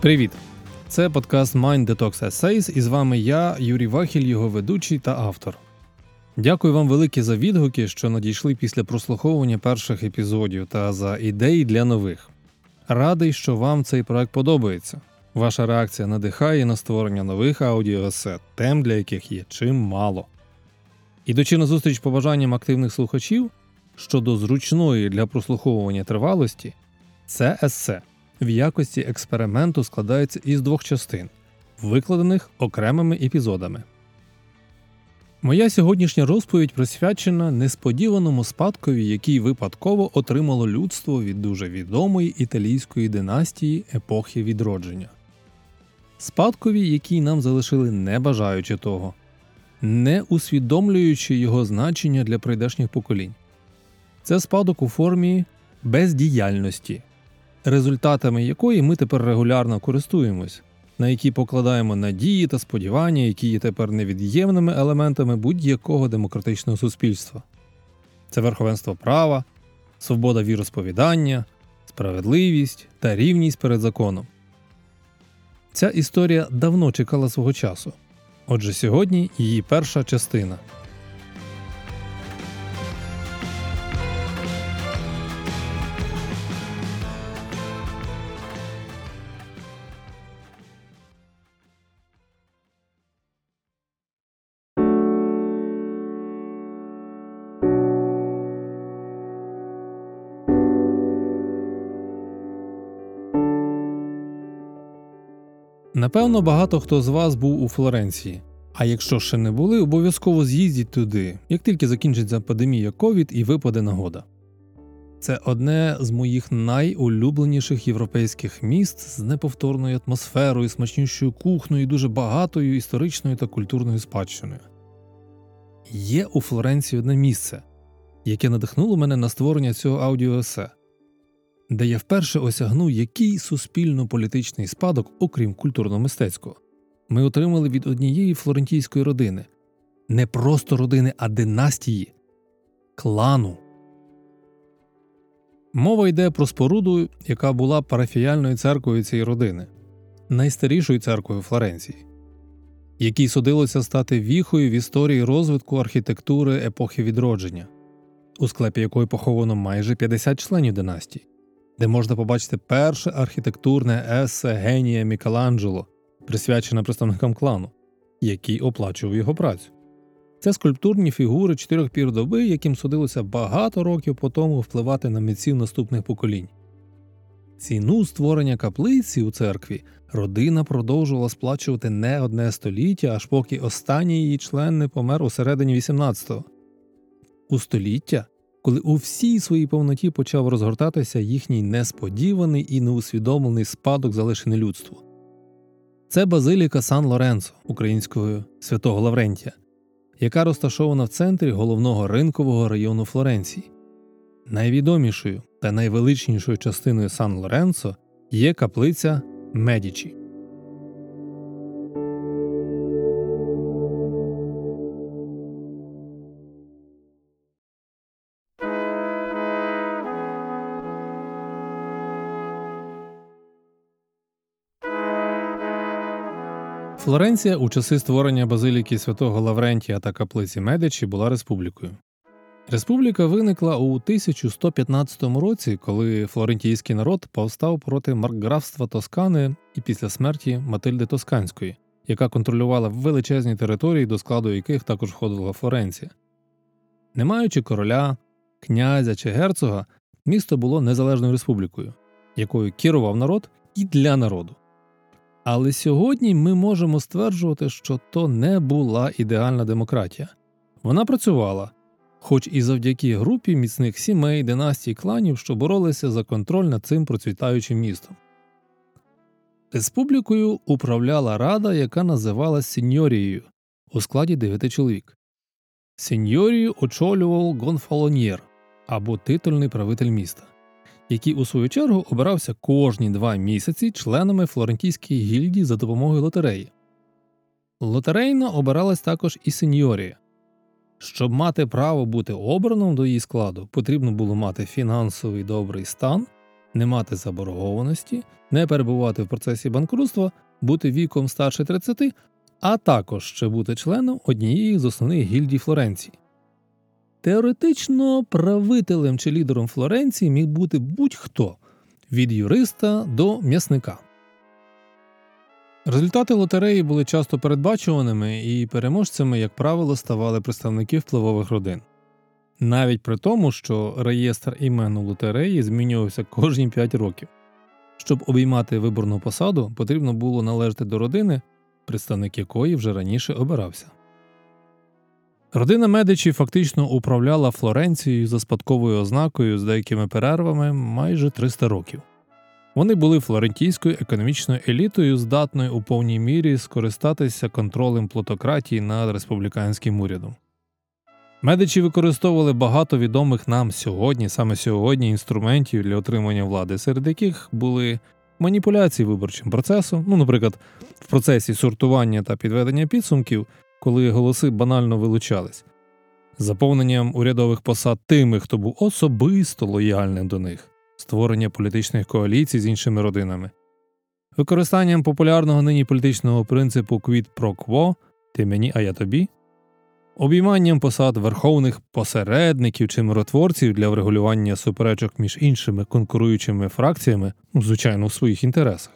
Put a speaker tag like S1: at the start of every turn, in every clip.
S1: Привіт! Це подкаст Mind Detox Essays і з вами я, Юрій Вахіль, його ведучий та автор. Дякую вам велике за відгуки, що надійшли після прослуховування перших епізодів та за ідеї для нових. Радий, що вам цей проект подобається. Ваша реакція надихає на створення нових аудіосет, тем для яких є чимало. Ідучи на зустріч побажанням активних слухачів щодо зручної для прослуховування тривалості, це есе в якості експерименту складається із двох частин, викладених окремими епізодами. Моя сьогоднішня розповідь присвячена несподіваному спадкові, який випадково отримало людство від дуже відомої італійської династії епохи відродження. Спадкові, який нам залишили не бажаючи того, не усвідомлюючи його значення для прийдешніх поколінь. Це спадок у формі бездіяльності, результатами якої ми тепер регулярно користуємось, на які покладаємо надії та сподівання, які є тепер невід'ємними елементами будь-якого демократичного суспільства. Це верховенство права, свобода віросповідання, справедливість та рівність перед законом. Ця історія давно чекала свого часу. Отже, сьогодні її перша частина. Напевно, багато хто з вас був у Флоренції. А якщо ще не були, обов'язково з'їздіть туди, як тільки закінчиться пандемія ковід і випаде нагода. Це одне з моїх найулюбленіших європейських міст з неповторною атмосферою, смачнішою кухнею дуже багатою історичною та культурною спадщиною. Є у Флоренції одне місце, яке надихнуло мене на створення цього аудіоесе де я вперше осягнув, який суспільно-політичний спадок, окрім культурно-мистецького, ми отримали від однієї флорентійської родини, не просто родини, а династії, клану. Мова йде про споруду, яка була парафіяльною церквою цієї родини, найстарішою церквою Флоренції, якій судилося стати віхою в історії розвитку архітектури епохи відродження, у склепі якої поховано майже 50 членів династії де можна побачити перше архітектурне есе генія Мікеланджело, присвячене представникам клану, який оплачував його працю. Це скульптурні фігури чотирьох пір доби, яким судилося багато років по тому впливати на митців наступних поколінь. Ціну створення каплиці у церкві родина продовжувала сплачувати не одне століття, аж поки останній її член не помер у середині 18-го. У століття коли у всій своїй повноті почав розгортатися їхній несподіваний і неусвідомлений спадок залишений людству. Це базиліка Сан Лоренцо українською святого Лаврентія, яка розташована в центрі головного ринкового району Флоренції. Найвідомішою та найвеличнішою частиною Сан Лоренцо є каплиця Медічі. Флоренція у часи створення базиліки святого Лаврентія та каплиці Медичі була республікою. Республіка виникла у 1115 році, коли флорентійський народ повстав проти маркграфства Тоскани і після смерті Матильди Тосканської, яка контролювала величезні території, до складу яких також входила Флоренція. Не маючи короля, князя чи герцога, місто було незалежною республікою, якою керував народ і для народу. Але сьогодні ми можемо стверджувати, що то не була ідеальна демократія. Вона працювала, хоч і завдяки групі міцних сімей, династій кланів, що боролися за контроль над цим процвітаючим містом. Республікою управляла рада, яка називалась Сіньорією у складі дев'яти чоловік. Сіньорію очолював Гонфалоньєр або титульний правитель міста який у свою чергу обирався кожні два місяці членами Флорентійської гільдії за допомогою лотереї. Лотерейно обиралась також і сеньорія. Щоб мати право бути обраним до її складу, потрібно було мати фінансовий добрий стан, не мати заборгованості, не перебувати в процесі банкрутства, бути віком старше 30, а також ще бути членом однієї з основних гільдій Флоренції. Теоретично правителем чи лідером Флоренції міг бути будь-хто від юриста до м'ясника. Результати лотереї були часто передбачуваними, і переможцями, як правило, ставали представники впливових родин. Навіть при тому, що реєстр імен у лотереї змінювався кожні 5 років. Щоб обіймати виборну посаду, потрібно було належати до родини, представник якої вже раніше обирався. Родина Медичі фактично управляла Флоренцією за спадковою ознакою з деякими перервами майже 300 років. Вони були флорентійською економічною елітою, здатною у повній мірі скористатися контролем плутократії над республіканським урядом. Медичі використовували багато відомих нам сьогодні, саме сьогодні, інструментів для отримання влади, серед яких були маніпуляції виборчим процесом, ну, наприклад, в процесі сортування та підведення підсумків, коли голоси банально вилучались, заповненням урядових посад тими, хто був особисто лояльним до них, створення політичних коаліцій з іншими родинами, використанням популярного нині політичного принципу «quid pro quo» ти мені, а я тобі обійманням посад верховних посередників чи миротворців для врегулювання суперечок між іншими конкуруючими фракціями, звичайно, в своїх інтересах.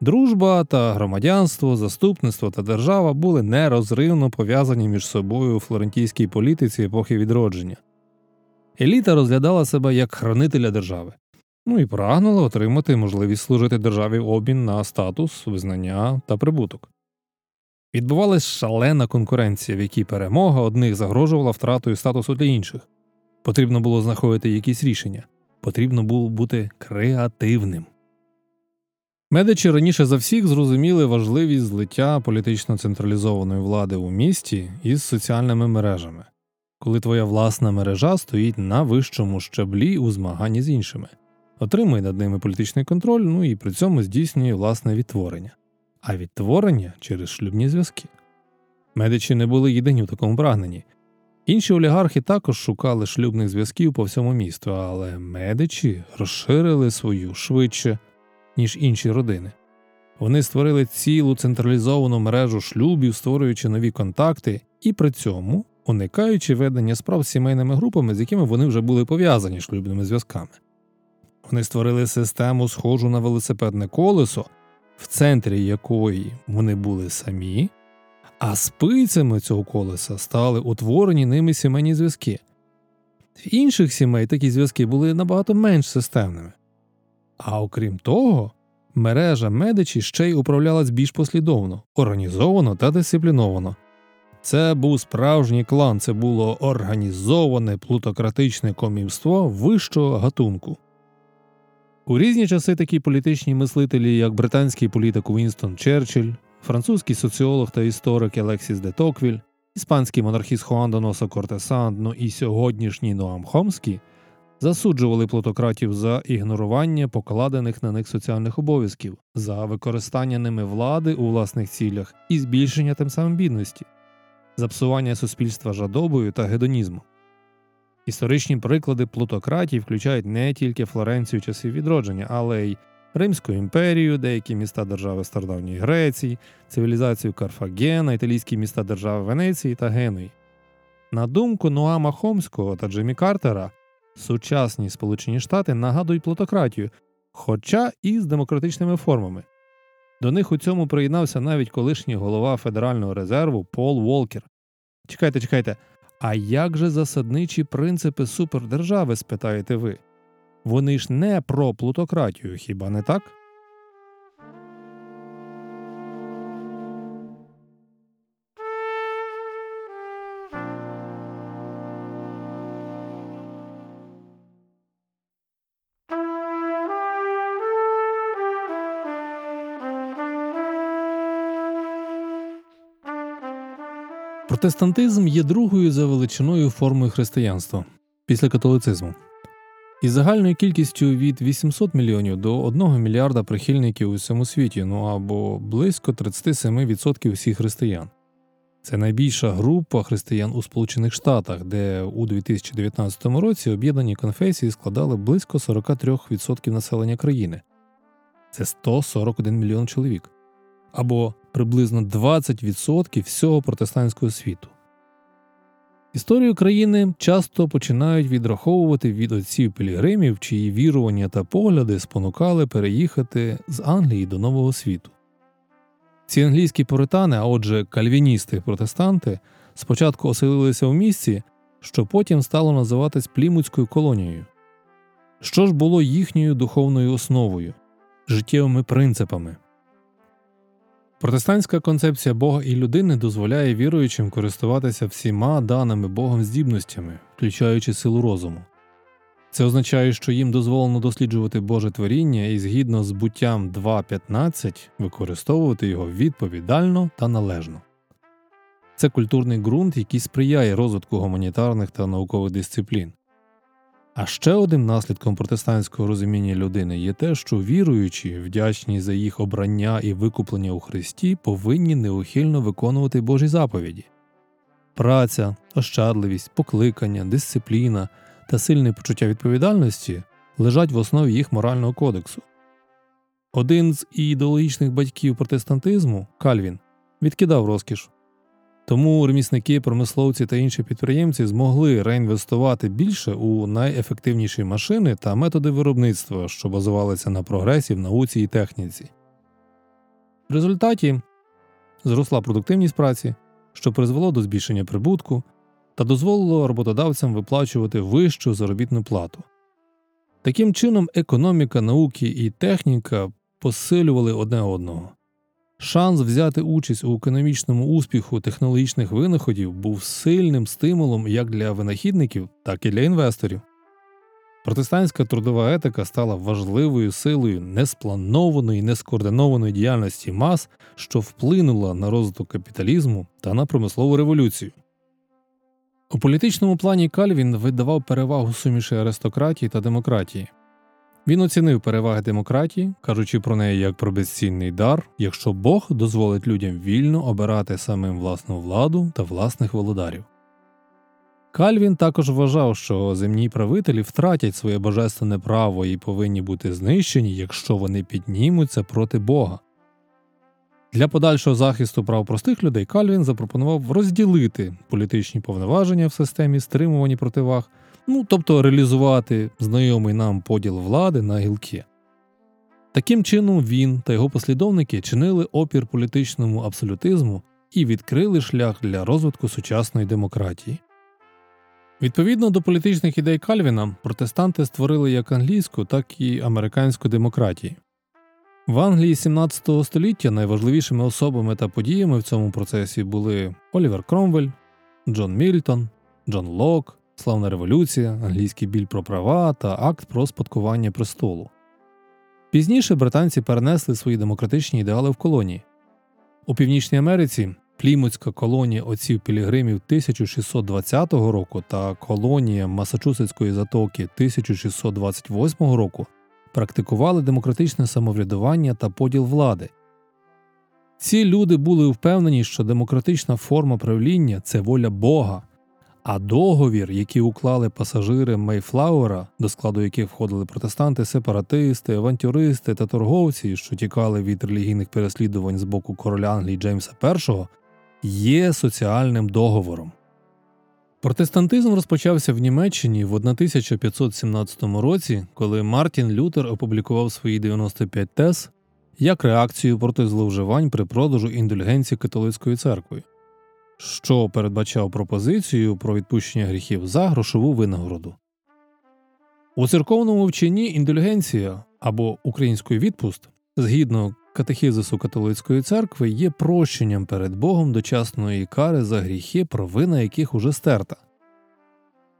S1: Дружба та громадянство, заступництво та держава були нерозривно пов'язані між собою у флорентійській політиці епохи відродження. Еліта розглядала себе як хранителя держави, ну і прагнула отримати можливість служити державі обмін на статус, визнання та прибуток. Відбувалась шалена конкуренція, в якій перемога одних загрожувала втратою статусу для інших. Потрібно було знаходити якісь рішення, потрібно було бути креативним. Медичі раніше за всіх зрозуміли важливість злиття політично централізованої влади у місті із соціальними мережами, коли твоя власна мережа стоїть на вищому щаблі у змаганні з іншими, отримує над ними політичний контроль, ну і при цьому здійснює власне відтворення а відтворення через шлюбні зв'язки. Медичі не були єдині в такому прагненні. Інші олігархи також шукали шлюбних зв'язків по всьому місту, але медичі розширили свою швидше, ніж інші родини. Вони створили цілу централізовану мережу шлюбів, створюючи нові контакти і при цьому уникаючи ведення справ з сімейними групами, з якими вони вже були пов'язані шлюбними зв'язками. Вони створили систему, схожу на велосипедне колесо, в центрі якої вони були самі, а спицями цього колеса стали утворені ними сімейні зв'язки. В інших сімей такі зв'язки були набагато менш системними. А окрім того, мережа медичі ще й управлялась більш послідовно, організовано та дисципліновано. Це був справжній клан, це було організоване плутократичне комівство вищого гатунку. У різні часи такі політичні мислителі, як британський політик Уінстон Черчилль, французький соціолог та історик Алексіс де Токвіль, іспанський монархіст Хуан Доносо Кортесан, ну і сьогоднішній Ноам Хомський засуджували плутократів за ігнорування покладених на них соціальних обов'язків, за використання ними влади у власних цілях і збільшення тим самим бідності, за псування суспільства жадобою та гедонізмом. Історичні приклади плутократії включають не тільки Флоренцію часів відродження, але й Римську імперію, деякі міста держави Стародавньої Греції, цивілізацію Карфагена, італійські міста держави Венеції та Генуї. На думку Нуама Хомського та Джиммі Картера, сучасні Сполучені Штати нагадують плутократію, хоча і з демократичними формами. До них у цьому приєднався навіть колишній голова Федерального резерву Пол Волкер. Чекайте, чекайте. А як же засадничі принципи супердержави, спитаєте ви? Вони ж не про плутократію, хіба не так? Протестантизм є другою за величиною формою християнства після католицизму. Із загальною кількістю від 800 мільйонів до 1 мільярда прихильників у всьому світі, ну або близько 37% всіх християн. Це найбільша група християн у Сполучених Штатах, де у 2019 році об'єднані конфесії складали близько 43% населення країни. Це 141 мільйон чоловік, або приблизно 20% всього протестантського світу. Історію країни часто починають відраховувати від отців пілігримів, чиї вірування та погляди спонукали переїхати з Англії до Нового світу. Ці англійські пуритани, а отже, кальвіністи-протестанти, спочатку оселилися в місці, що потім стало називатись Плімутською колонією. Що ж було їхньою духовною основою, життєвими принципами? Протестантська концепція Бога і людини дозволяє віруючим користуватися всіма даними Богом здібностями, включаючи силу розуму. Це означає, що їм дозволено досліджувати Боже творіння і згідно з буттям 2.15 використовувати його відповідально та належно. Це культурний ґрунт, який сприяє розвитку гуманітарних та наукових дисциплін. А ще одним наслідком протестантського розуміння людини є те, що віруючі, вдячні за їх обрання і викуплення у Христі, повинні неухильно виконувати Божі заповіді. Праця, ощадливість, покликання, дисципліна та сильне почуття відповідальності лежать в основі їх морального кодексу. Один з ідеологічних батьків протестантизму Кальвін відкидав розкіш. Тому ремісники, промисловці та інші підприємці змогли реінвестувати більше у найефективніші машини та методи виробництва, що базувалися на прогресі в науці і техніці. В результаті зросла продуктивність праці, що призвело до збільшення прибутку та дозволило роботодавцям виплачувати вищу заробітну плату. Таким чином, економіка, науки і техніка посилювали одне одного. Шанс взяти участь у економічному успіху технологічних винаходів був сильним стимулом як для винахідників, так і для інвесторів. Протестантська трудова етика стала важливою силою неспланованої, нескоординованої діяльності мас, що вплинула на розвиток капіталізму та на промислову революцію. У політичному плані Кальвін видавав перевагу суміші аристократії та демократії. Він оцінив переваги демократії, кажучи про неї як про безцінний дар, якщо Бог дозволить людям вільно обирати самим власну владу та власних володарів. Кальвін також вважав, що земні правителі втратять своє божественне право і повинні бути знищені, якщо вони піднімуться проти Бога. Для подальшого захисту прав простих людей Кальвін запропонував розділити політичні повноваження в системі стримувані противаг, ну тобто реалізувати знайомий нам поділ влади на гілки. Таким чином він та його послідовники чинили опір політичному абсолютизму і відкрили шлях для розвитку сучасної демократії. Відповідно до політичних ідей Кальвіна, протестанти створили як англійську, так і американську демократії. В Англії 17 століття найважливішими особами та подіями в цьому процесі були Олівер Кромвель, Джон Мільтон, Джон Лок, Славна революція, англійський біль про права та акт про спадкування престолу. Пізніше британці перенесли свої демократичні ідеали в колонії. У Північній Америці Плімутська колонія отців Пілігримів 1620 року та колонія Масачусетської затоки 1628 року практикували демократичне самоврядування та поділ влади. Ці люди були впевнені, що демократична форма правління це воля Бога, а договір, який уклали пасажири Мейфлауера, до складу яких входили протестанти, сепаратисти, авантюристи та торговці, що тікали від релігійних переслідувань з боку короля Англії Джеймса І, є соціальним договором. Протестантизм розпочався в Німеччині в 1517 році, коли Мартін Лютер опублікував свої 95 тез як реакцію проти зловживань при продажу індульгенції католицькою церквою, що передбачав пропозицію про відпущення гріхів за грошову винагороду. У церковному вченні індульгенція або українською відпуст згідно катехізису католицької церкви є прощенням перед Богом дочасної кари за гріхи, провина яких уже стерта.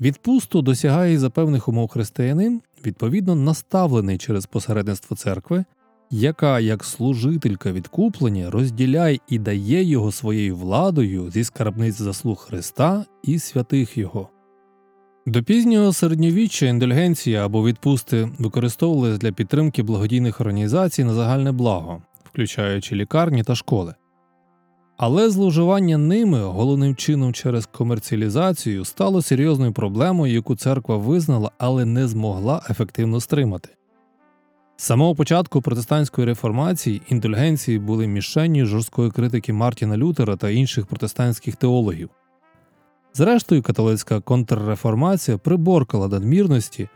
S1: Відпусту досягає за певних умов християнин, відповідно наставлений через посередництво церкви, яка, як служителька відкуплення, розділяє і дає його своєю владою зі скарбниць заслуг Христа і святих Його. До пізнього середньовіччя індульгенція або відпусти використовувалися для підтримки благодійних організацій на загальне благо, включаючи лікарні та школи. Але зловживання ними головним чином через комерціалізацію стало серйозною проблемою, яку церква визнала, але не змогла ефективно стримати. З самого початку протестантської реформації індульгенції були мішенню жорсткої критики Мартіна Лютера та інших протестантських теологів. Зрештою, католицька контрреформація приборкала надмірності,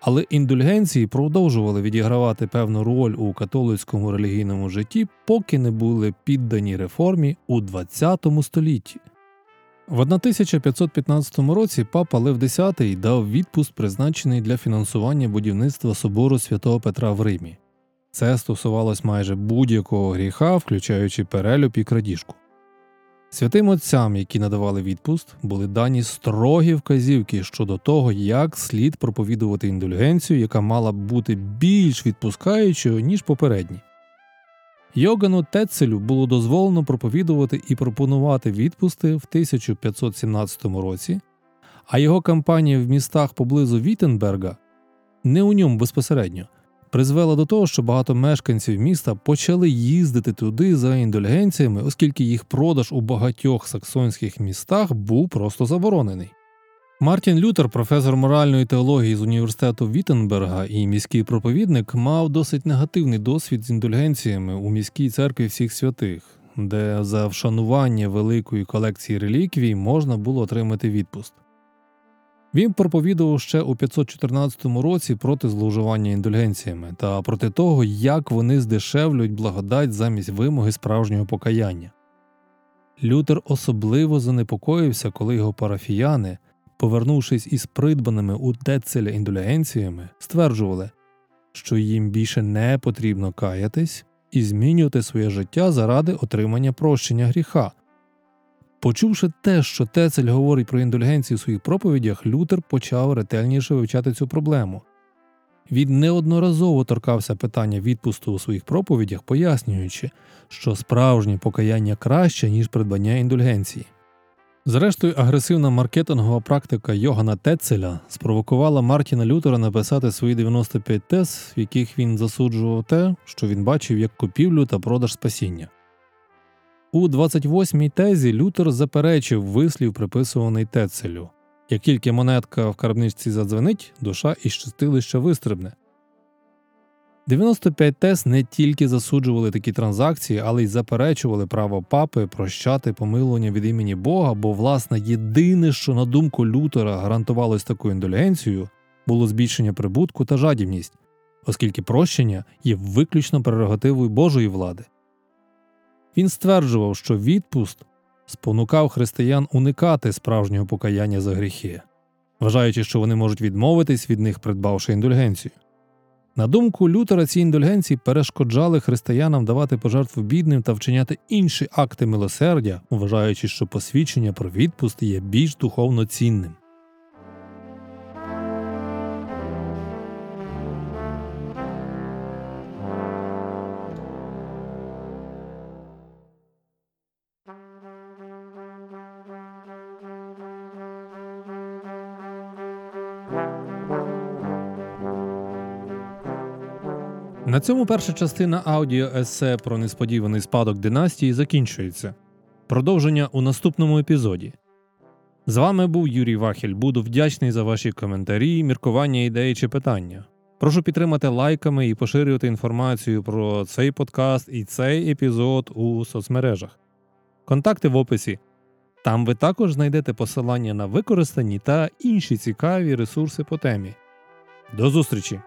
S1: але індульгенції продовжували відігравати певну роль у католицькому релігійному житті, поки не були піддані реформі у ХХ столітті. В 1515 році папа Лев X дав відпуск, призначений для фінансування будівництва собору святого Петра в Римі. Це стосувалось майже будь-якого гріха, включаючи перелюб і крадіжку. Святим отцям, які надавали відпуст, були дані строгі вказівки щодо того, як слід проповідувати індульгенцію, яка мала б бути більш відпускаючою, ніж попередні. Йогану Тецелю було дозволено проповідувати і пропонувати відпусти в 1517 році, а його кампанія в містах поблизу Віттенберга не у ньому безпосередньо призвела до того, що багато мешканців міста почали їздити туди за індульгенціями, оскільки їх продаж у багатьох саксонських містах був просто заборонений. Мартін Лютер, професор моральної теології з університету Віттенберга і міський проповідник, мав досить негативний досвід з індульгенціями у міській церкві всіх святих, де за вшанування великої колекції реліквій можна було отримати відпуст. Він проповідував ще у 514 році проти зловживання індульгенціями та проти того, як вони здешевлюють благодать замість вимоги справжнього покаяння. Лютер особливо занепокоївся, коли його парафіяни, повернувшись із придбаними у Децеля індульгенціями, стверджували, що їм більше не потрібно каятись і змінювати своє життя заради отримання прощення гріха. Почувши те, що Тецель говорить про індульгенцію у своїх проповідях, Лютер почав ретельніше вивчати цю проблему. Він неодноразово торкався питання відпусту у своїх проповідях, пояснюючи, що справжнє покаяння краще, ніж придбання індульгенції. Зрештою, агресивна маркетингова практика Йогана Тецеля спровокувала Мартіна Лютера написати свої 95 тез, в яких він засуджував те, що він бачив як купівлю та продаж спасіння. У 28-й тезі Лютер заперечив вислів, приписуваний Тецелю. Як тільки монетка в карбничці задзвенить, душа із чистилища вистрибне. 95 тез не тільки засуджували такі транзакції, але й заперечували право папи прощати помилування від імені Бога, бо, власне, єдине, що на думку Лютера гарантувалось такою індулгенцією, було збільшення прибутку та жадібність, оскільки прощення є виключно прерогативою Божої влади. Він стверджував, що відпуст спонукав християн уникати справжнього покаяння за гріхи, вважаючи, що вони можуть відмовитись від них, придбавши індульгенцію. На думку Лютера, ці індульгенції перешкоджали християнам давати пожертву бідним та вчиняти інші акти милосердя, вважаючи, що посвідчення про відпуст є більш духовно цінним. Цьому перша частина аудіо есе про несподіваний спадок династії закінчується. Продовження у наступному епізоді. З вами був Юрій Вахіль. Буду вдячний за ваші коментарі, міркування, ідеї чи питання. Прошу підтримати лайками і поширювати інформацію про цей подкаст і цей епізод у соцмережах. Контакти в описі. Там ви також знайдете посилання на використані та інші цікаві ресурси по темі. До зустрічі!